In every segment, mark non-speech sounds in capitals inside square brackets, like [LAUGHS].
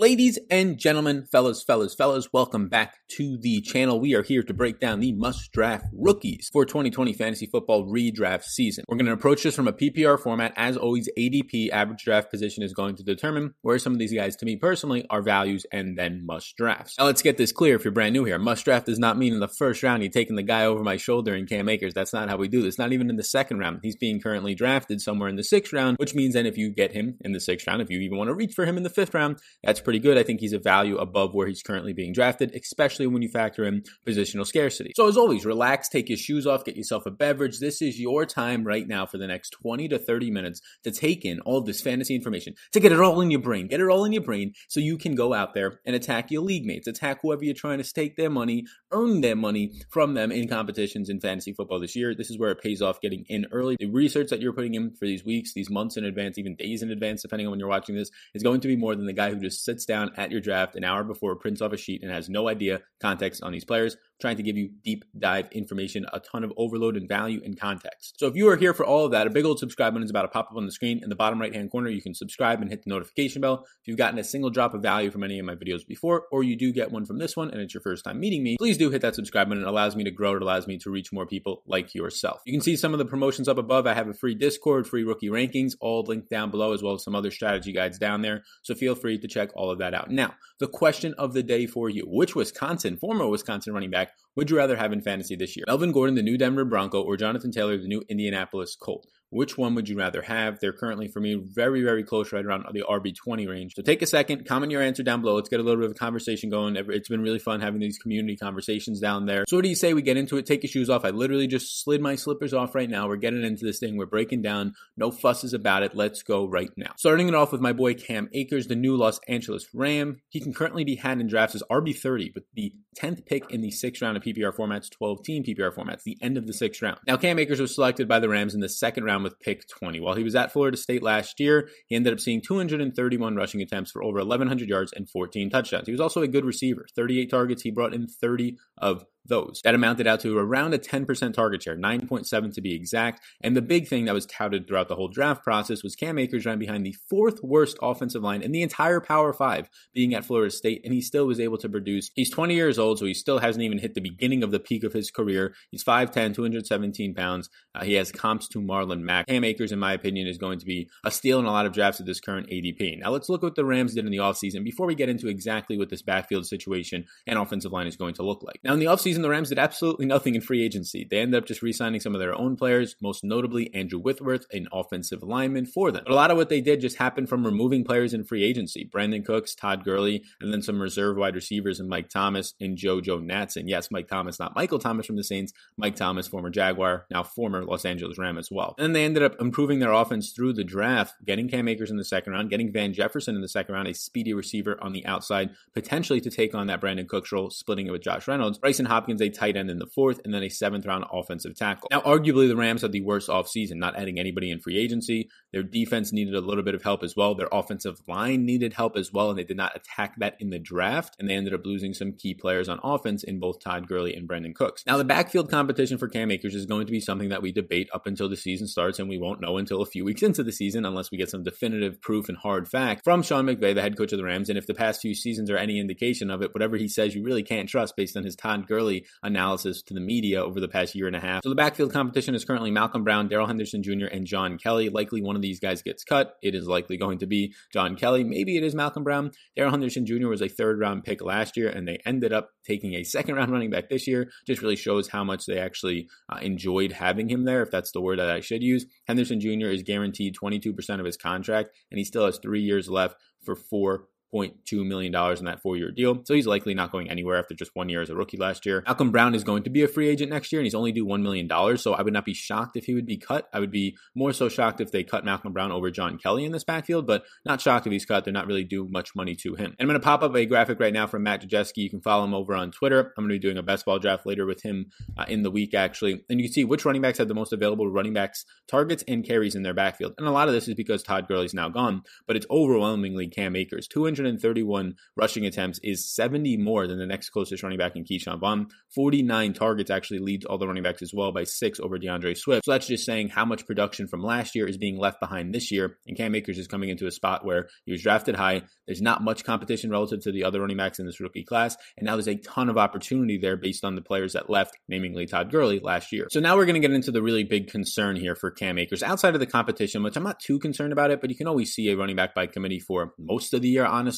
Ladies and gentlemen, fellas, fellas, fellas, welcome back to the channel. We are here to break down the must draft rookies for 2020 fantasy football redraft season. We're going to approach this from a PPR format. As always, ADP, average draft position, is going to determine where some of these guys, to me personally, are values and then must drafts. Now, let's get this clear if you're brand new here. Must draft does not mean in the first round you're taking the guy over my shoulder in Cam Akers. That's not how we do this. Not even in the second round. He's being currently drafted somewhere in the sixth round, which means then if you get him in the sixth round, if you even want to reach for him in the fifth round, that's pretty good. I think he's a value above where he's currently being drafted, especially when you factor in positional scarcity. So, as always, relax, take your shoes off, get yourself a beverage. This is your time right now for the next 20 to 30 minutes to take in all this fantasy information, to get it all in your brain. Get it all in your brain so you can go out there and attack your league mates, attack whoever you're trying to stake their money, earn their money from them in competitions in fantasy football this year. This is where it pays off getting in early. The research that you're putting in for these weeks, these months in advance, even days in advance, depending on when you're watching this, is going to be more than the guy who just sits down at your draft an hour before, prints off a sheet, and has no idea context on these players trying to give you deep dive information, a ton of overload and value and context. So if you are here for all of that, a big old subscribe button is about to pop up on the screen in the bottom right hand corner. You can subscribe and hit the notification bell. If you've gotten a single drop of value from any of my videos before, or you do get one from this one and it's your first time meeting me, please do hit that subscribe button. It allows me to grow. It allows me to reach more people like yourself. You can see some of the promotions up above. I have a free Discord, free rookie rankings, all linked down below, as well as some other strategy guides down there. So feel free to check all of that out. Now, the question of the day for you, which Wisconsin, former Wisconsin running back, would you rather have in fantasy this year? Melvin Gordon, the new Denver Bronco, or Jonathan Taylor, the new Indianapolis Colt? Which one would you rather have? They're currently, for me, very, very close, right around the RB20 range. So take a second, comment your answer down below. Let's get a little bit of a conversation going. It's been really fun having these community conversations down there. So what do you say we get into it? Take your shoes off. I literally just slid my slippers off right now. We're getting into this thing. We're breaking down. No fusses about it. Let's go right now. Starting it off with my boy Cam Akers, the new Los Angeles Ram. He can currently be had in drafts as RB30 with the 10th pick in the sixth round of PPR formats, 12 team PPR formats, the end of the sixth round. Now, Cam Akers was selected by the Rams in the second round with pick 20. While he was at Florida State last year, he ended up seeing 231 rushing attempts for over 1,100 yards and 14 touchdowns. He was also a good receiver. 38 targets, he brought in 30 of those. That amounted out to around a 10% target share, 9.7 to be exact. And the big thing that was touted throughout the whole draft process was Cam Akers ran behind the fourth worst offensive line in the entire Power Five, being at Florida State, and he still was able to produce. He's 20 years old, so he still hasn't even hit the beginning of the peak of his career. He's 5'10, 217 pounds. Uh, he has comps to Marlon Mack. Cam Akers, in my opinion, is going to be a steal in a lot of drafts at this current ADP. Now let's look what the Rams did in the offseason before we get into exactly what this backfield situation and offensive line is going to look like. Now in the offseason, the Rams did absolutely nothing in free agency. They ended up just re-signing some of their own players, most notably Andrew Whitworth, an offensive lineman for them. But a lot of what they did just happened from removing players in free agency. Brandin Cooks, Todd Gurley, and then some reserve wide receivers and Mike Thomas and JoJo Natson. Yes, Mike Thomas, not Michael Thomas from the Saints. Mike Thomas, former Jaguar, now former Los Angeles Ram as well. And they ended up improving their offense through the draft, getting Cam Akers in the second round, getting Van Jefferson in the second round, a speedy receiver on the outside, potentially to take on that Brandin Cooks role, splitting it with Josh Reynolds. Brycen Hopkins, a tight end in the fourth, and then a seventh round offensive tackle. Now, arguably, the Rams had the worst offseason, not adding anybody in free agency. Their defense needed a little bit of help as well. Their offensive line needed help as well, and they did not attack that in the draft. And they ended up losing some key players on offense in both Todd Gurley and Brandin Cooks. Now, the backfield competition for Cam Akers is going to be something that we debate up until the season starts, and we won't know until a few [LAUGHS] weeks into the season unless we get some definitive proof and hard fact from Sean McVay, the head coach of the Rams. And if the past few seasons are any indication of it, whatever he says, you really can't trust based on his Todd Gurley analysis to the media over the past year and a half. So the backfield competition is currently Malcolm Brown, Darrell Henderson Jr., and John Kelly. Likely one of these guys gets cut. It is likely going to be John Kelly. Maybe it is Malcolm Brown. Darrell Henderson Jr. was a third round pick last year, and they ended up taking a [LAUGHS] second round running back this year. Just really shows how much they actually uh, enjoyed having him there, if that's the word that I should use. Henderson Jr. is guaranteed 22% of his contract, and he still has three years left for four $0.2 million in that four year deal. So he's likely not going anywhere after just one year as a rookie last year. Malcolm Brown is going to be a free agent next year and he's only due $1 million. So I would not be shocked if he would be cut. I would be more so shocked if they cut Malcolm Brown over John Kelly in this backfield, but not shocked if he's cut. They're not really due much money to him. And I'm going to pop up a graphic right now from Matt Jajeski. You can follow him over on Twitter. I'm going to be doing a best ball draft later with him uh, in the week, actually. And you can see which running backs have the most available running backs targets and carries in their backfield. And a lot of this is because Todd Gurley's now gone, but it's overwhelmingly Cam Akers. 200 231 rushing attempts is 70 more than the next closest running back in Ke'Shawn Vaughn. 49 targets actually leads all the running backs as well by six over D'Andre Swift. So that's just saying how much production from last year is being left behind this year. And Cam Akers is coming into a spot where he was drafted high. There's not much competition relative to the other running backs in this rookie class. And now there's a ton of opportunity there based on the players that left, namely Todd Gurley last year. So now we're going to get into the really big concern here for Cam Akers outside of the competition, which I'm not too concerned about it, but you can always see a running back by committee for most of the year, honestly,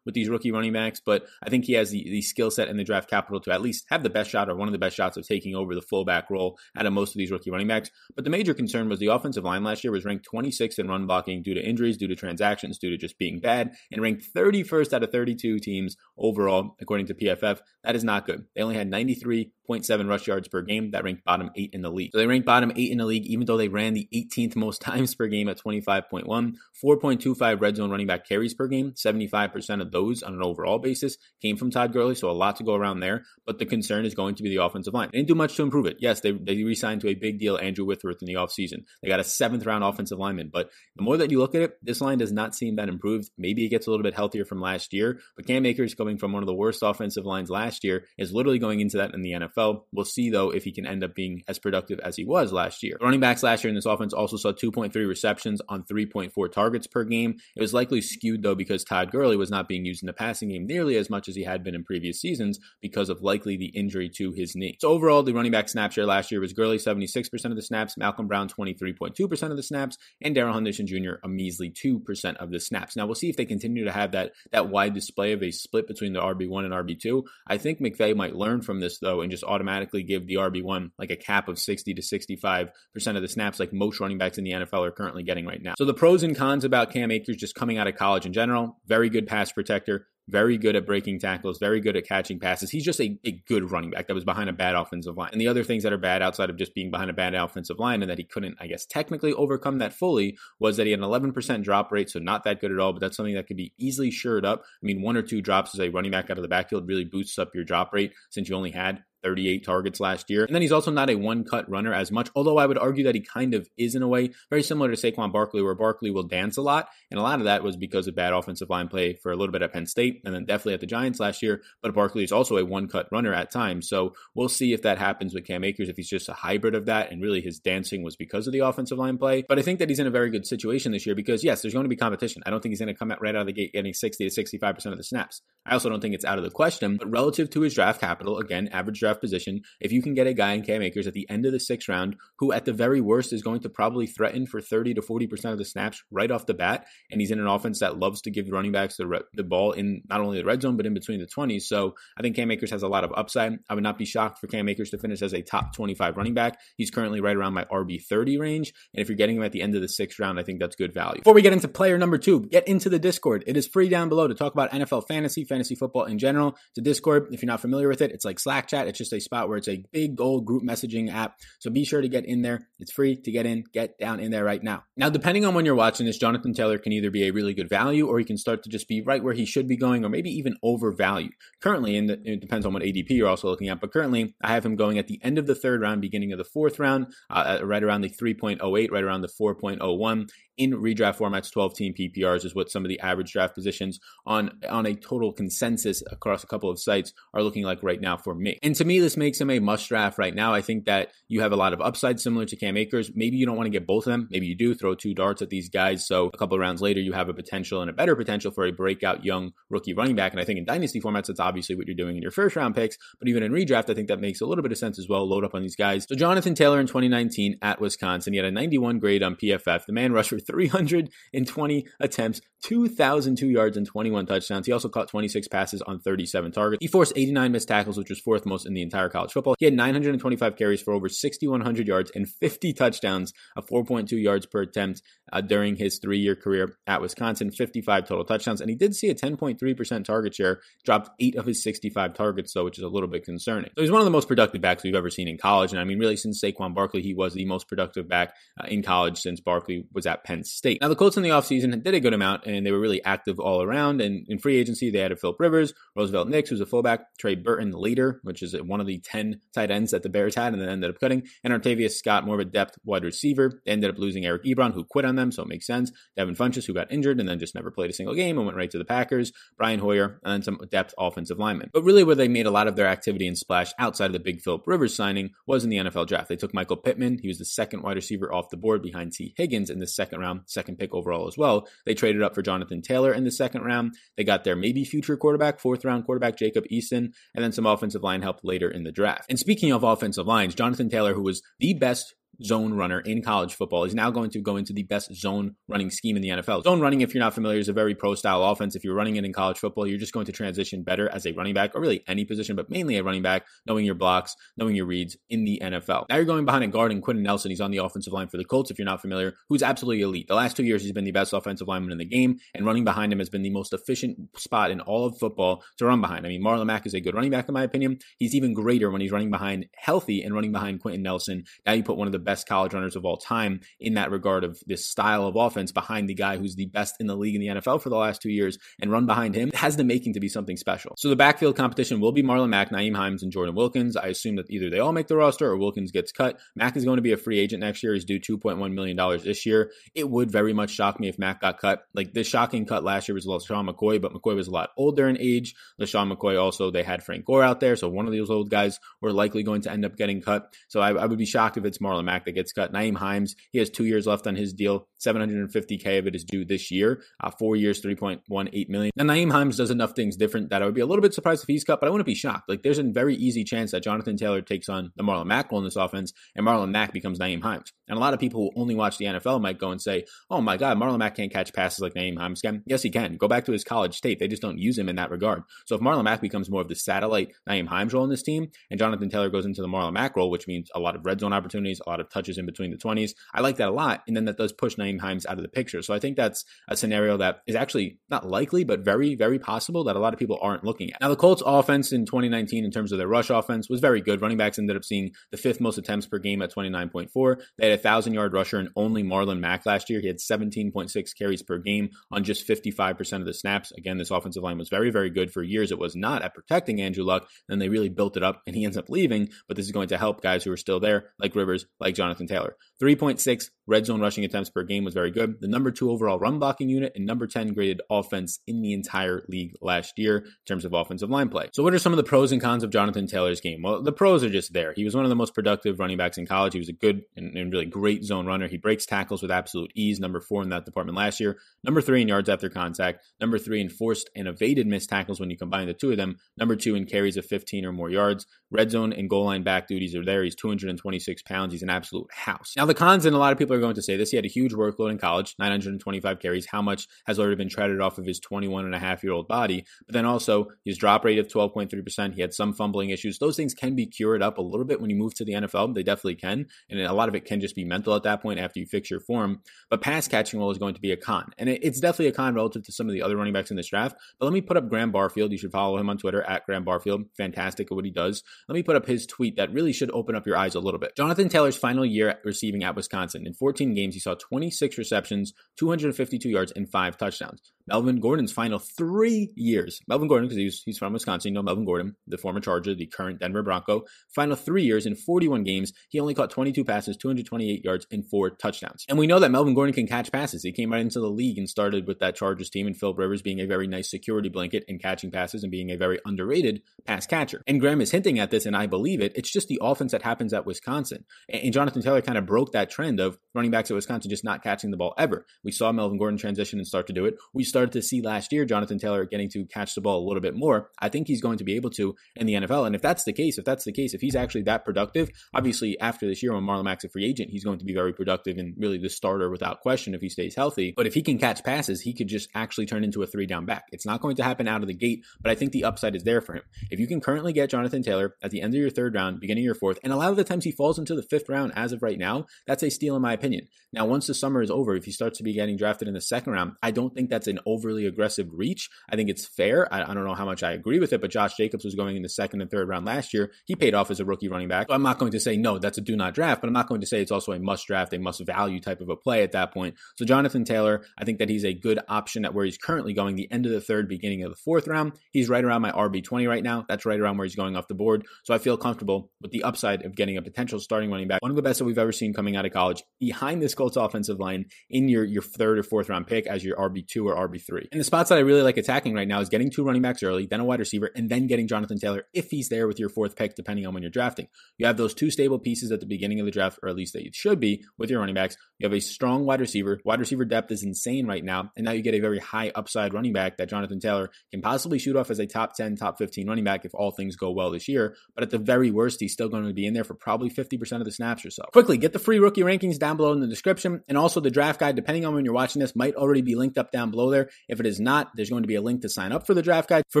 with these rookie running backs. But I think he has the, the skill set and the draft capital to at least have the best shot or one of the best shots of taking over the fullback role out of most of these rookie running backs. But the major concern was the offensive line last year was ranked 26th in run blocking due to injuries, due to transactions, due to just being bad, and ranked 31st out of 32 teams overall, according to PFF. That is not good. They only had 93 0.7 rush yards per game. That ranked bottom eight in the league. So they ranked bottom eight in the league, even though they ran the 18th most [LAUGHS] times per game at 25.1, 4.25 red zone running back carries per game. 75% of those on an overall basis came from Todd Gurley, so a lot to go around there. But the concern is going to be the offensive line. They didn't do much to improve it. Yes, they, they re signed to a big deal Andrew Whitworth in the offseason. They got a seventh round offensive lineman. But the more that you look at it, this line does not seem that improved. Maybe it gets a little bit healthier from last year, but Cam Akers coming from one of the worst offensive lines last year is literally going into that in the NFL. We'll see though if he can end up being as productive as he was last year. The running backs last year in this offense also saw 2.3 receptions on 3.4 targets per game. It was likely skewed though because Todd Gurley was not being used in the passing game nearly as much as he had been in previous seasons because of likely the injury to his knee. So overall, the running back snap share last year was Gurley 76% of the snaps, Malcolm Brown 23.2% of the snaps, and Darrell Henderson Jr. a measly 2% of the snaps. Now we'll see if they continue to have that that wide display of a split between the RB1 and RB2. I think McVay might learn from this though and just automatically give the RB1 like a cap of 60 to 65% of the snaps, like most running backs in the NFL are currently getting right now. So the pros and cons about Cam Akers just coming out of college in general, very good pass protector, very good at breaking tackles, very good at catching passes. He's just a, a good running back that was behind a bad offensive line. And the other things that are bad outside of just being behind a bad offensive line and that he couldn't, I guess, technically overcome that fully was that he had an 11% drop rate, so not that good at all, but that's something that could be easily shored up. I mean, one or two drops as a running back out of the backfield really boosts up your drop rate since you only had 38 targets last year. And then he's also not a one cut runner as much, although I would argue that he kind of is in a way, very similar to Saquon Barkley, where Barkley will dance a lot. And a lot of that was because of bad offensive line play for a little bit at Penn State and then definitely at the Giants last year. But Barkley is also a one cut runner at times. So we'll see if that happens with Cam Akers, if he's just a hybrid of that. And really his dancing was because of the offensive line play. But I think that he's in a very good situation this year because, yes, there's going to be competition. I don't think he's going to come out right out of the gate getting 60 to 65% of the snaps. I also don't think it's out of the question. But relative to his draft capital, again, average draft position, if you can get a guy in Cam Akers at the end of the sixth round who, at the very worst, is going to probably threaten for 30 to 40% of the snaps right off the bat, and he's in an offense that loves to give running backs the, re- the ball in not only the red zone, but in between the 20s. So I think Cam Akers has a lot of upside. I would not be shocked for Cam Akers to finish as a top 25 running back. He's currently right around my RB 30 range. And if you're getting him at the end of the sixth round, I think that's good value. Before we get into player number two, get into the Discord. It is free down below to talk about NFL fantasy, fantasy football in general. The Discord, if you're not familiar with it, it's like Slack chat. It's just a spot where it's a big old group messaging app. So be sure to get in there. It's free to get in. Get down in there right now. Now, depending on when you're watching this, Jonathan Taylor can either be a really good value or he can start to just be right where he should be going or maybe even overvalued. Currently, and it depends on what ADP you're also looking at, but currently I have him going at the end of the third round, beginning of the fourth round, uh, right around the 3.08, right around the 4.01 in redraft formats 12 team pprs is what some of the average draft positions on on a total consensus across a couple of sites are looking like right now for me. And to me this makes him a must draft right now. I think that you have a lot of upside similar to cam akers. Maybe you don't want to get both of them. Maybe you do. Throw two darts at these guys. So a couple rounds later you have a potential and a better potential for a breakout young rookie running back. And i think in dynasty formats that's obviously what you're doing in your first round picks. But even in redraft i think that makes a little bit of sense as well. Load up on these guys. So jonathan taylor in 2019 at wisconsin. He had a 91 grade on pff the man rushed for 320 attempts, 2,002 yards, and 21 touchdowns. He also caught 26 passes on 37 targets. He forced 89 missed tackles, which was fourth most in the entire college football. He had 925 carries for over 6,100 yards and 50 touchdowns, a 4.2 yards per attempt uh, during his three year career at Wisconsin, 55 total touchdowns. And he did see a 10.3% target share, dropped eight of his 65 targets, though, which is a little bit concerning. So he's one of the most productive backs we've ever seen in college. And I mean, really, since Saquon Barkley, he was the most productive back uh, in college since Barkley was at Penn Penn State. Now, the Colts in the offseason did a good amount, and they were really active all around. And in free agency, they added Philip Rivers, Roosevelt Nix, who's a fullback, Trey Burton the leader, which is one of the 10 tight ends that the Bears had and then ended up cutting, and Artavis Scott, more of a depth wide receiver. They ended up losing Eric Ebron, who quit on them, so it makes sense. Devin Funchess, who got injured and then just never played a single game and went right to the Packers. Brian Hoyer, and then some depth offensive linemen. But really, where they made a lot of their activity and splash outside of the big Philip Rivers signing was in the NFL draft. They took Michael Pittman. He was the second wide receiver off the board behind Tee Higgins in the second round, second pick overall as well. They traded up for Jonathan Taylor in the second round. They got their maybe future quarterback, fourth round quarterback Jacob Eason, and then some offensive line help later in the draft. And speaking of offensive lines, Jonathan Taylor, who was the best zone runner in college football is now going to go into the best zone running scheme in the NFL. Zone running, if you're not familiar, is a very pro style offense. If you're running it in college football, you're just going to transition better as a running back or really any position, but mainly a running back, knowing your blocks, knowing your reads in the NFL. Now you're going behind a guard and Quenton Nelson. He's on the offensive line for the Colts, if you're not familiar, who's absolutely elite. The last two years, he's been the best offensive lineman in the game, and running behind him has been the most efficient spot in all of football to run behind. I mean, Marlon Mack is a good running back, in my opinion. He's even greater when he's running behind healthy and running behind Quenton Nelson. Now you put one of the best college runners of all time in that regard of this style of offense behind the guy who's the best in the league in the NFL for the last two years and run behind him has the making to be something special. So the backfield competition will be Marlon Mack, Nyheim Hines, and Jordan Wilkins. I assume that either they all make the roster or Wilkins gets cut. Mack is going to be a free agent next year. He's due $2.1 million this year. It would very much shock me if Mack got cut. Like the shocking cut last year was LeSean McCoy, but McCoy was a lot older in age. LeSean McCoy also, they had Frank Gore out there. So one of those old guys were likely going to end up getting cut. So I, I would be shocked if it's Marlon Mack that gets cut. Nyheim Hines, he has two years left on his deal. 750k of it is due this year. Uh, four years, 3.18 million. Now Nyheim Hines does enough things different that I would be a little bit surprised if he's cut, but I wouldn't be shocked. Like there's a very easy chance that Jonathan Taylor takes on the Marlon Mack role in this offense, and Marlon Mack becomes Nyheim Hines. And a lot of people who only watch the NFL might go and say, "Oh my God, Marlon Mack can't catch passes like Nyheim Hines can." Yes, he can. Go back to his college state; they just don't use him in that regard. So if Marlon Mack becomes more of the satellite Nyheim Hines role in this team, and Jonathan Taylor goes into the Marlon Mack role, which means a lot of red zone opportunities, a lot of touches in between the 20s, I like that a lot. And then that does push Nyheim Hines out of the picture. So I think that's a scenario that is actually not likely, but very, very possible that a lot of people aren't looking at. Now, the Colts offense in 2019, in terms of their rush offense, was very good. Running backs ended up seeing the fifth most attempts per game at 29.4. They had a thousand yard rusher and only Marlon Mack last year. He had 17.6 carries per game on just 55% of the snaps. Again, this offensive line was very, very good for years. It was not at protecting Andrew Luck. Then they really built it up and he ends up leaving, but this is going to help guys who are still there, like Rivers, like Jonathan Taylor. 3.6 red zone rushing attempts per game was very good. The number two overall run blocking unit and number 10 graded offense in the entire league last year in terms of offensive line play. So, what are some of the pros and cons of Jonathan Taylor's game? Well, the pros are just there. He was one of the most productive running backs in college. He was a good and, and really great zone runner. He breaks tackles with absolute ease, number four in that department last year. Number three in yards after contact. Number three in forced and evaded missed tackles when you combine the two of them. Number two in carries of 15 or more yards. Red zone and goal line back duties are there. He's 226 pounds. He's an absolute house. Now, the cons, and a lot of people are going to say this, he had a huge workload in college, 925 carries. How much has already been treaded off of his 21 and a half year old body? But then also his drop rate of 12.3%. He had some fumbling issues. Those things can be cured up a little bit when you move to the NFL. They definitely can. And a lot of it can just be mental at that point after you fix your form. But pass catching role is going to be a con. And it's definitely a con relative to some of the other running backs in this draft. But let me put up Graham Barfield. You should follow him on Twitter at Graham Barfield. Fantastic at what he does. Let me put up his tweet that really should open up your eyes a little bit. Jonathan Taylor's final year receiving at Wisconsin. In 14 games, he saw 26 receptions, 252 yards, and five touchdowns. Melvin Gordon's final three years. Melvin Gordon, because he's, he's from Wisconsin, you know Melvin Gordon, the former Charger, the current Denver Bronco. Final three years in 41 games, he only caught 22 passes, 228 yards, and four touchdowns. And we know that Melvin Gordon can catch passes. He came right into the league and started with that Chargers team, and Phil Rivers being a very nice security blanket and catching passes and being a very underrated pass catcher. And Graham is hinting at this, and I believe it. It's just the offense that happens at Wisconsin. And Jonathan Taylor kind of broke that trend of running backs at Wisconsin just not catching the ball ever. We saw Melvin Gordon transition and start to do it. We started to see last year, Jonathan Taylor getting to catch the ball a little bit more. I think he's going to be able to in the NFL. And if that's the case, if that's the case, if he's actually that productive, obviously after this year when Marlon Mack's a free agent, he's going to be very productive and really the starter without question if he stays healthy. But if he can catch passes, he could just actually turn into a three down back. It's not going to happen out of the gate, but I think the upside is there for him. If you can currently get Jonathan Taylor at the end of your third round, beginning of your fourth, and a lot of the times he falls into the fifth round as of right now, that's a steal in my opinion. Now, once the summer is over, if he starts to be getting drafted in the second round, I don't think that's an overly aggressive reach. I think it's fair. I, I don't know how much I agree with it, but Josh Jacobs was going in the second and third round last year. He paid off as a rookie running back. So I'm not going to say no, that's a do not draft, but I'm not going to say it's also a must draft, a must value type of a play at that point. So Jonathan Taylor, I think that he's a good option at where he's currently going, the end of the third, beginning of the fourth round. He's right around my RB20 right now. That's right around where he's going off the board. So I feel comfortable with the upside of getting a potential starting running back. One of the best that we've ever seen coming out of college behind this Colts offensive line in your, your third or fourth round pick as your RB2 or RB3. And the spots that I really like attacking right now is getting two running backs early, then a wide receiver, and then getting Jonathan Taylor if he's there with your fourth pick, depending on when you're drafting. You have those two stable pieces at the beginning of the draft, or at least that you should be with your running backs. You have a strong wide receiver. Wide receiver depth is insane right now. And now you get a very high upside running back that Jonathan Taylor can possibly shoot off as a top 10, top 15 running back if all things go well this year. But at the very worst, he's still going to be in there for probably 50% of the snaps or so. Quickly, get the free rookie rankings down below in the description. And also the draft guide, depending on when you're watching this, might already be linked up down below there. If it is not, there's going to be a link to sign up for the draft guide for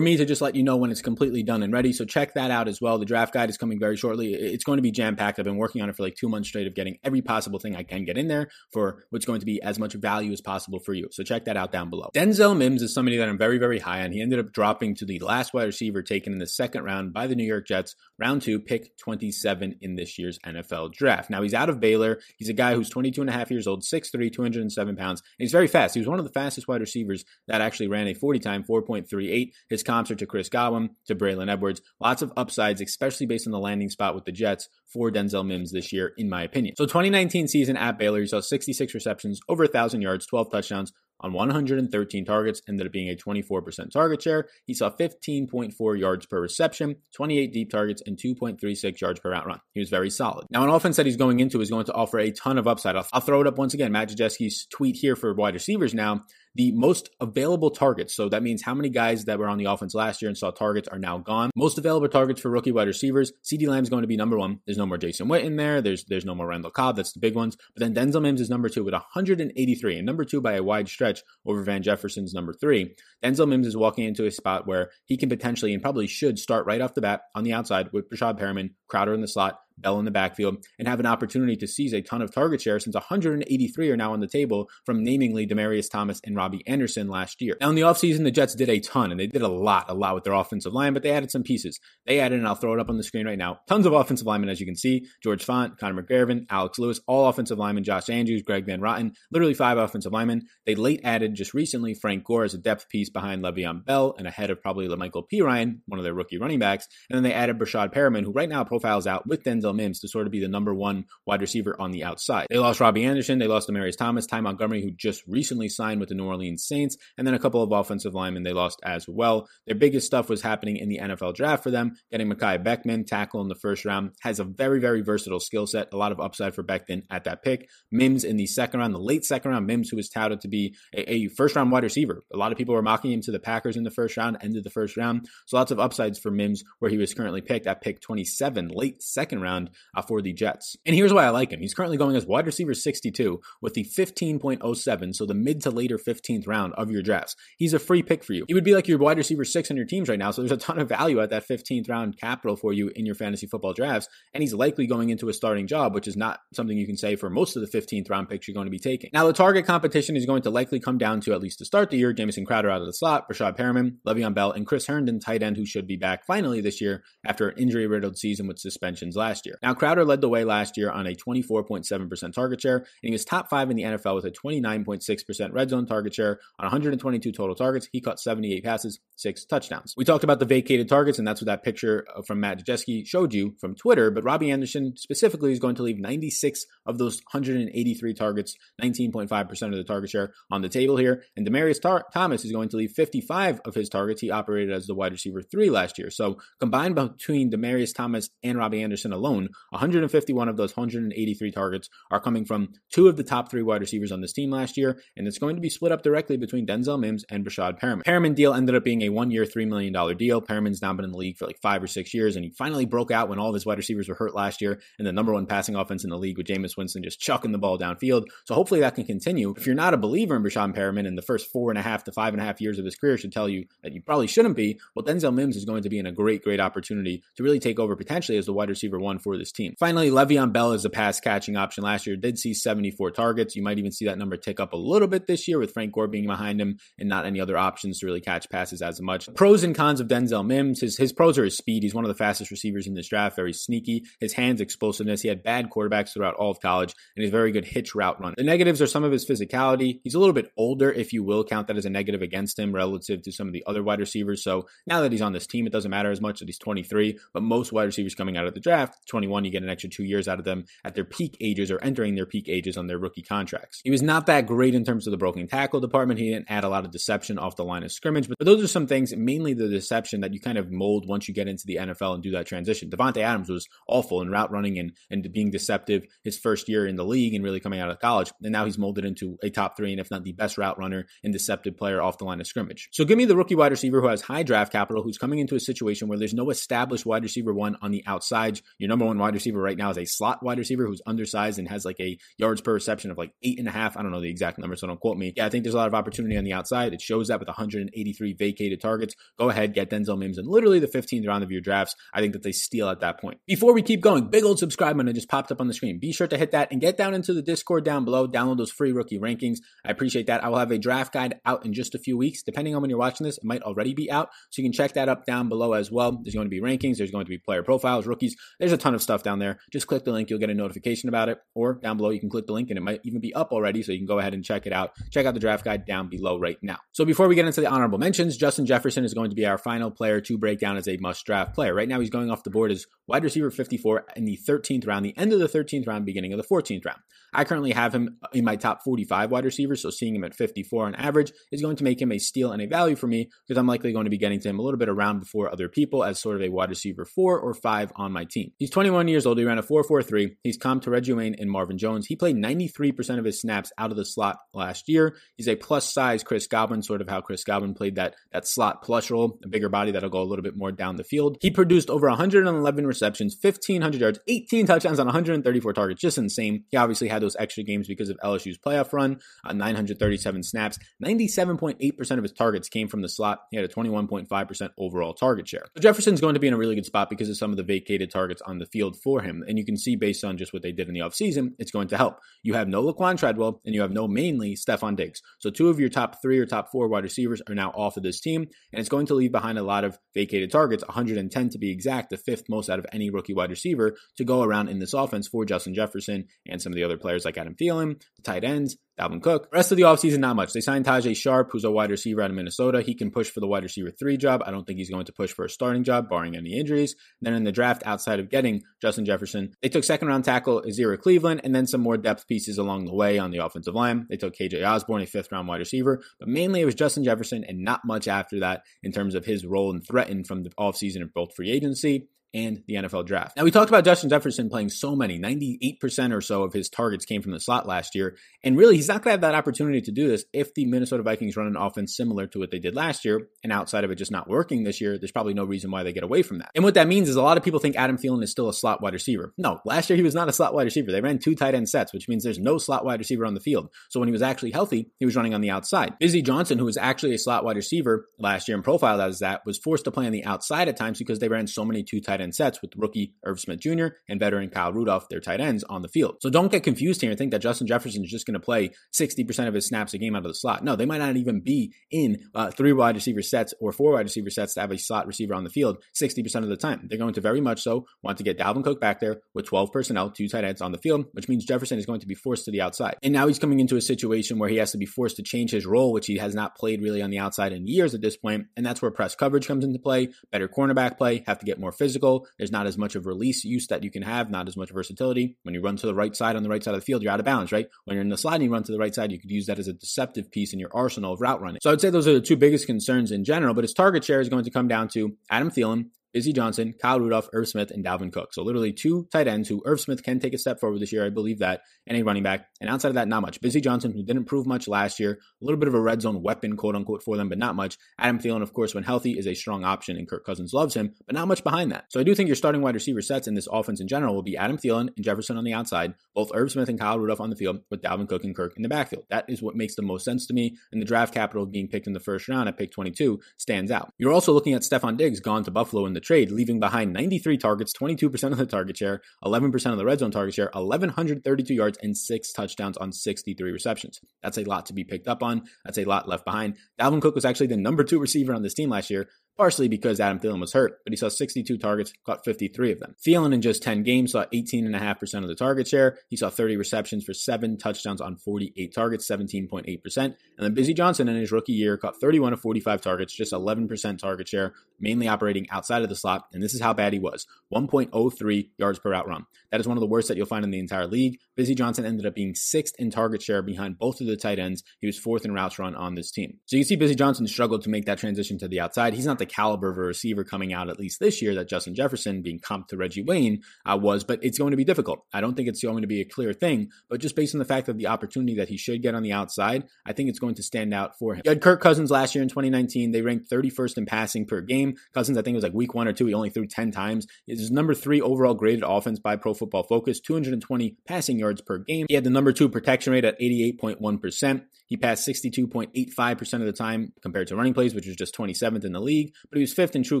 me to just let you know when it's completely done and ready. So check that out as well. The draft guide is coming very shortly. It's going to be jam packed. I've been working on it for like two months straight of getting every possible thing I can get in there for what's going to be as much value as possible for you. So check that out down below. Denzel Mims is somebody that I'm very, very high on. He ended up dropping to the last wide receiver taken in the second round by the New York Jets, round two, pick 27 in this year's NFL draft. Now he's out of Baylor. He's a guy who's 22 and a half years old, 6'3, 207 pounds. And he's very fast. He was one of the fastest wide receivers that actually ran a 40 time, 4.38. His comps are to Chris Godwin, to Braylon Edwards. Lots of upsides, especially based on the landing spot with the Jets for Denzel Mims this year, in my opinion. So 2019 season at Baylor, he saw 66 receptions, over 1,000 yards, 12 touchdowns, on 113 targets, ended up being a 24% target share. He saw 15.4 yards per reception, 28 deep targets, and 2.36 yards per route run. He was very solid. Now, an offense that he's going into is going to offer a ton of upside. I'll, I'll throw it up once again. Matt Jajeski's tweet here for wide receivers now the most available targets. So that means how many guys that were on the offense last year and saw targets are now gone. Most available targets for rookie wide receivers. CeeDee Lamb's going to be number one. There's no more Jason Witten there. There's there's no more Randall Cobb. That's the big ones. But then Denzel Mims is number two with 183 and number two by a wide stretch over Van Jefferson's number three. Denzel Mims is walking into a spot where he can potentially and probably should start right off the bat on the outside with Breshad Perriman, Crowder in the slot, Bell in the backfield, and have an opportunity to seize a ton of target share since 183 are now on the table from namingly Demaryius Thomas and Robbie Anderson last year. Now, in the offseason, the Jets did a ton, and they did a lot, a lot with their offensive line, but they added some pieces. They added, and I'll throw it up on the screen right now, tons of offensive linemen, as you can see George Fant, Connor McGovern, Alex Lewis, all offensive linemen, Josh Andrews, Greg Van Roten, literally five offensive linemen. They late added just recently Frank Gore as a depth piece behind Le'Veon Bell and ahead of probably La'Mical Perine, one of their rookie running backs. And then they added Breshad Perriman, who right now profiles out with Denzel Mims to sort of be the number one wide receiver on the outside. They lost Robbie Anderson, they lost Demaryius Thomas, Ty Montgomery, who just recently signed with the New Orleans Saints, and then a couple of offensive linemen they lost as well. Their biggest stuff was happening in the NFL draft for them, getting Mekhi Becton, tackle in the first round, has a very, very versatile skill set, a lot of upside for Becton at that pick. Mims in the second round, the late second round, Mims, who was touted to be a, a first round wide receiver. A lot of people were mocking him to the Packers in the first round, ended the first round. So lots of upsides for Mims, where he was currently picked at pick 27, late second round uh, for the Jets. And here's why I like him. He's currently going as wide receiver 62 with the 15.07, so the mid to later 15th round of your drafts. He's a free pick for you. He would be like your wide receiver six on your teams right now, so there's a ton of value at that 15th round capital for you in your fantasy football drafts. And he's likely going into a starting job, which is not something you can say for most of the 15th round picks you're going to be taking. Now, the target competition is going to likely come down to, at least to start the year, Jamison Crowder out of the slot, Breshad Perriman, Le'Veon Bell, and Chris Herndon, tight end, who should be back finally this year after an injury riddled season with suspensions last year. Now, Crowder led the way last year on a 24.7% target share, and he was top five in the NFL with a 29.6% red zone target share on 122 total targets. He caught 78 passes, six touchdowns. We talked about the vacated targets, and that's what that picture uh, from Matt Jajeski showed you from Twitter. But Robbie Anderson specifically is going to leave 96 of those 183 targets, 19.5% of the target share on the table here. And Demaryius Tar- Thomas is going to leave 55 of his targets. He operated as the wide receiver three last year. So combined between Demaryius Thomas and Robbie Anderson alone, 151 of those 183 targets are coming from two of the top three wide receivers on this team last year, and it's going to be split up directly between Denzel Mims and Breshad Perriman. Perriman deal ended up being a one-year, $3 million deal. Perriman's now been in the league for like five or six years, and he finally broke out when all of his wide receivers were hurt last year, and the number one passing offense in the league with Jameis Winston just chucking the ball downfield. So hopefully that can continue. If you're not a believer in Breshad Perriman in the first four and a half to five and a half years of his career should tell you that you probably shouldn't be, well, Denzel Mims is going to be in a great, great opportunity to really take over potentially as the wide receiver one for this team. Finally, Le'Veon Bell is a pass catching option last year. Did see 74 targets. You might even see that number tick up a little bit this year with Frank Gore being behind him and not any other options to really catch passes as much. Pros and cons of Denzel Mims. His, his pros are his speed. He's one of the fastest receivers in this draft, very sneaky. His hands explosiveness. He had bad quarterbacks throughout all of college and he's very good hitch route run. The negatives are some of his physicality. He's a little bit older, if you will count that as a negative against him relative to some of the other wide receivers. So now that he's on this team, it doesn't matter as much that he's 23, but most wide receivers coming out of the draft, 21, you get an extra two years out of them at their peak ages or entering their peak ages on their rookie contracts. He was not that great in terms of the broken tackle department. He didn't add a lot of deception off the line of scrimmage, but those are some things, mainly the deception that you kind of mold once you get into the NFL and do that transition. Davante Adams was awful in route running and, and being deceptive his first year in the league and really coming out of college. And now he's molded into a top three and if not the best route runner and deceptive player off the line of scrimmage. So give me the rookie wide receiver who has high draft capital, who's coming into a situation where there's no established wide receiver one on the outside. Your number one wide receiver right now is a slot wide receiver who's undersized and has like a yards per reception of like eight and a half. I don't know the exact number, so don't quote me. Yeah, I think there's a lot of opportunity on the outside. It shows that with 183 vacated targets. Go ahead, get Denzel Mims in literally the 15th round of your drafts. I think that they steal at that point. Before we keep going, big old subscribe button just popped up on the screen. Be sure to hit that and get down into the Discord down below. Download those free rookie rankings. I appreciate that. I will have a draft guide out in just a few weeks. Depending on when you're watching this, it might already be out. So you can check that up down below as well. There's going to be rankings, there's going to be player profiles, rookies. There's a ton of stuff down there. Just click the link, you'll get a notification about it. Or down below, you can click the link and it might even be up already. So you can go ahead and check it out. Check out the draft guide down below right now. So before we get into the honorable mentions, Justin Jefferson is going to be our final player to break down as a must draft player. Right now, he's going off the board as wide receiver 54 in the 13th round, the end of the 13th round, beginning of the 14th round. I currently have him in my top 45 wide receivers, so seeing him at 54 on average is going to make him a steal and a value for me because I'm likely going to be getting to him a little bit around before other people as sort of a wide receiver four or five on my team. He's 21 years old. He ran a 4.43. He's comped to Reggie Wayne and Marvin Jones. He played 93% of his snaps out of the slot last year. He's a plus size Chris Godwin, sort of how Chris Godwin played that, that slot plush role, a bigger body that'll go a little bit more down the field. He produced over 111 receptions, 1,500 yards, 18 touchdowns on 134 targets. Just insane. He obviously had those extra games because of LSU's playoff run, uh, 937 snaps. 97.8% of his targets came from the slot. He had a 21.5% overall target share. So Jefferson's going to be in a really good spot because of some of the vacated targets on the field for him. And you can see based on just what they did in the offseason, it's going to help. You have no Laquan Treadwell and you have no mainly Stefon Diggs. So two of your top three or top four wide receivers are now off of this team. And it's going to leave behind a lot of vacated targets, 110 to be exact, the fifth most out of any rookie wide receiver to go around in this offense for Justin Jefferson and some of the other players like Adam Thielen, the tight ends, Dalvin Cook. Rest of the offseason, not much. They signed Tajaé Sharpe, who's a wide receiver out of Minnesota. He can push for the wide receiver three job. I don't think he's going to push for a starting job, barring any injuries. Then in the draft, outside of getting Justin Jefferson, they took second round tackle Ezra Cleveland and then some more depth pieces along the way on the offensive line. They took KJ Osborn, a fifth round wide receiver, but mainly it was Justin Jefferson and not much after that in terms of his role and threatened from the offseason of both free agency and the NFL draft. Now, we talked about Justin Jefferson playing so many, 98% or so of his targets came from the slot last year. And really, he's not going to have that opportunity to do this if the Minnesota Vikings run an offense similar to what they did last year. And outside of it just not working this year, there's probably no reason why they get away from that. And what that means is a lot of people think Adam Thielen is still a slot wide receiver. No, last year he was not a slot wide receiver. They ran two tight end sets, which means there's no slot wide receiver on the field. So when he was actually healthy, he was running on the outside. Bisi Johnson, who was actually a slot wide receiver last year and profiled as that, was forced to play on the outside at times because they ran so many two tight end sets with rookie Irv Smith Jr. and veteran Kyle Rudolph, their tight ends, on the field. So don't get confused here and think that Justin Jefferson is just going to play 60% of his snaps a game out of the slot. No, they might not even be in uh, three wide receiver sets or four wide receiver sets to have a slot receiver on the field 60% of the time. They're going to very much so want to get Dalvin Cook back there with 12 personnel, two tight ends on the field, which means Jefferson is going to be forced to the outside. And now he's coming into a situation where he has to be forced to change his role, which he has not played really on the outside in years at this point. And that's where press coverage comes into play, better cornerback play, have to get more physical. There's not as much of release use that you can have, not as much versatility. When you run to the right side on the right side of the field, you're out of bounds, right? When you're in the sliding run to the right side, you could use that as a deceptive piece in your arsenal of route running. So I would say those are the two biggest concerns in general, but his target share is going to come down to Adam Thielen Bisi Johnson, Kyle Rudolph, Irv Smith, and Dalvin Cook. So literally two tight ends who Irv Smith can take a step forward this year. I believe that. And a running back. And outside of that, not much. Bisi Johnson, who didn't prove much last year, a little bit of a red zone weapon, quote unquote, for them, but not much. Adam Thielen, of course, when healthy, is a strong option, and Kirk Cousins loves him, but not much behind that. So I do think your starting wide receiver sets in this offense in general will be Adam Thielen and Jefferson on the outside, both Irv Smith and Kyle Rudolph on the field, with Dalvin Cook and Kirk in the backfield. That is what makes the most sense to me. And the draft capital being picked in the first round at pick 22 stands out. You're also looking at Stefon Diggs gone to Buffalo in the trade, leaving behind 93 targets, 22% of the target share, 11% of the red zone target share, 1,132 yards, and six touchdowns on 63 receptions. That's a lot to be picked up on. That's a lot left behind. Dalvin Cook was actually the number two receiver on this team last year, partially because Adam Thielen was hurt, but he saw 62 targets, caught 53 of them. Thielen in just 10 games saw 18.5% of the target share. He saw 30 receptions for seven touchdowns on 48 targets, 17.8%. And then Bisi Johnson in his rookie year caught 31 of 45 targets, just 11% target share, mainly operating outside of the slot. And this is how bad he was 1.03 yards per route run. That is one of the worst that you'll find in the entire league. Bisi Johnson ended up being sixth in target share behind both of the tight ends. He was fourth in routes run on this team. So you can see Bisi Johnson struggled to make that transition to the outside. He's not the caliber of a receiver coming out, at least this year, that Justin Jefferson, being comped to Reggie Wayne, uh, was, but it's going to be difficult. I don't think it's going to be a clear thing, but just based on the fact of the opportunity that he should get on the outside, I think it's going to stand out for him. You had Kirk Cousins last year in 2019. They ranked 31st in passing per game. Cousins, I think it was like week one or two, he only threw 10 times. It's number three overall graded offense by Pro Football Focus, 220 passing yards per game. He had the number two protection rate at 88.1%. He passed 62.85% of the time compared to running plays, which was just 27th in the league, but he was fifth in true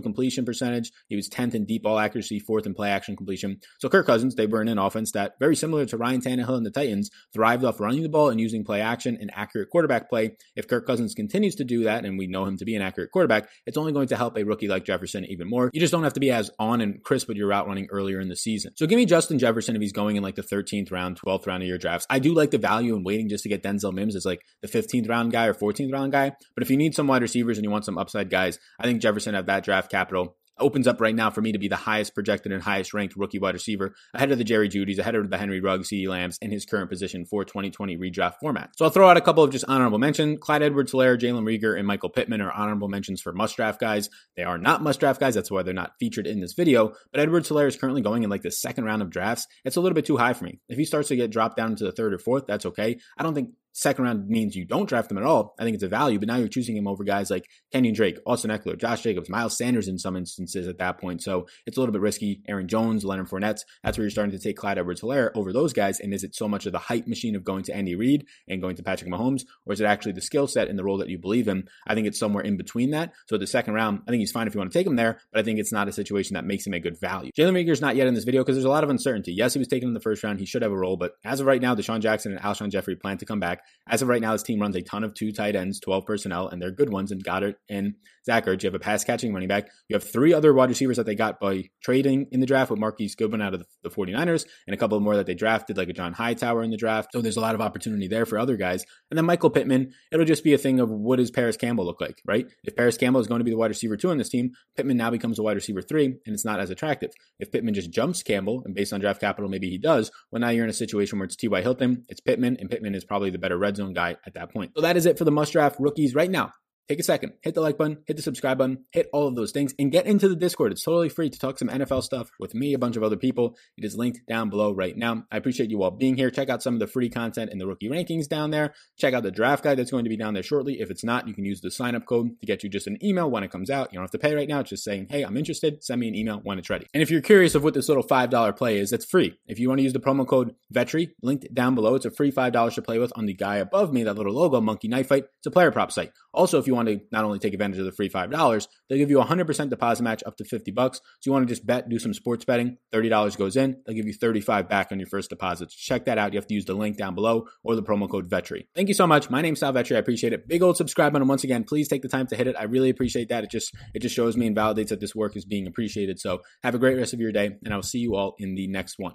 completion percentage. He was 10th in deep ball accuracy, fourth in play action completion. So Kirk Cousins, they were in an offense that, very similar to Ryan Tannehill and the Titans, thrived off running the ball and using play action and accurate quarterback play. If Kirk Cousins continues to do that, and we know him to be an accurate quarterback, it's only going to help a rookie like Jefferson even more. You just don't have to be as on and crisp with your route running earlier in the season. So give me Justin Jefferson if he's going in like the 13th round, 12th round of your drafts. I do like the value in waiting just to get Denzel Mims as like the 15th round guy or 14th round guy. But if you need some wide receivers and you want some upside guys, I think Jefferson at that draft capital opens up right now for me to be the highest projected and highest ranked rookie wide receiver ahead of the Jerry Jeudys, ahead of the Henry Ruggs, CeeDee Lambs in his current position for 2020 redraft format. So I'll throw out a couple of just honorable mentions. Clyde Edwards Helaire, Jalen Reagor, and Michael Pittman are honorable mentions for must draft guys. They are not must draft guys. That's why they're not featured in this video. But Edwards Helaire is currently going in like the second round of drafts. It's a little bit too high for me. If he starts to get dropped down into the third or fourth, that's okay. I don't think second round means you don't draft him at all. I think it's a value, but now you're choosing him over guys like Kenyan Drake, Austin Ekeler, Josh Jacobs, Miles Sanders in some instances at that point. So it's a little bit risky. Aaron Jones, Leonard Fournette, that's where you're starting to take Clyde Edwards Helaire over those guys. And is it so much of the hype machine of going to Andy Reid and going to Patrick Mahomes, or is it actually the skill set and the role that you believe in? I think it's somewhere in between that. So the second round, I think he's fine if you want to take him there, but I think it's not a situation that makes him a good value. Jalen Reagor's not yet in this video because there's a lot of uncertainty. Yes, he was taken in the first round. He should have a role, but as of right now, DeSean Jackson and Alshon Jeffery plan to come back. As of right now, this team runs a ton of two tight ends, 12 personnel, and they're good ones. And Goedert and Zach Ertz. You have a pass catching running back. You have three other wide receivers that they got by trading in the draft with Marquise Goodwin out of the 49ers and a couple more that they drafted, like a John Hightower in the draft. So there's a lot of opportunity there for other guys. And then Michael Pittman, it'll just be a thing of what does Parris Campbell look like, right? If Parris Campbell is going to be the wide receiver two on this team, Pittman now becomes a wide receiver three, and it's not as attractive. If Pittman just jumps Campbell, and based on draft capital, maybe he does, well, now you're in a situation where it's T.Y. Hilton, it's Pittman, and Pittman is probably the better red zone guy at that point. So that is it for the must draft rookies right now take a second, hit the like button, hit the subscribe button, hit all of those things, and get into the Discord. It's totally free to talk some NFL stuff with me, a bunch of other people. It is linked down below right now. I appreciate you all being here. Check out some of the free content in the rookie rankings down there. Check out the draft guide that's going to be down there shortly. If it's not, you can use the sign up code to get you just an email when it comes out. You don't have to pay right now. It's just saying, hey, I'm interested. Send me an email when it's ready. And if you're curious of what this little $5 play is, it's free. If you want to use the promo code VETRI, linked down below, it's a free $5 to play with on the guy above me, that little logo, Monkey Knife Fight. It's a player prop site. Also, if you want to not only take advantage of the free $5, they'll give you a 100% deposit match up to 50 bucks. So you want to just bet, do some sports betting, $30 goes in, they'll give you 35 back on your first deposit. Check that out. You have to use the link down below or the promo code VETRI. Thank you so much. My name's Sal Vetri. I appreciate it. Big old subscribe button. Once again, please take the time to hit it. I really appreciate that. It just it just shows me and validates that this work is being appreciated. So have a great rest of your day, and I will see you all in the next one.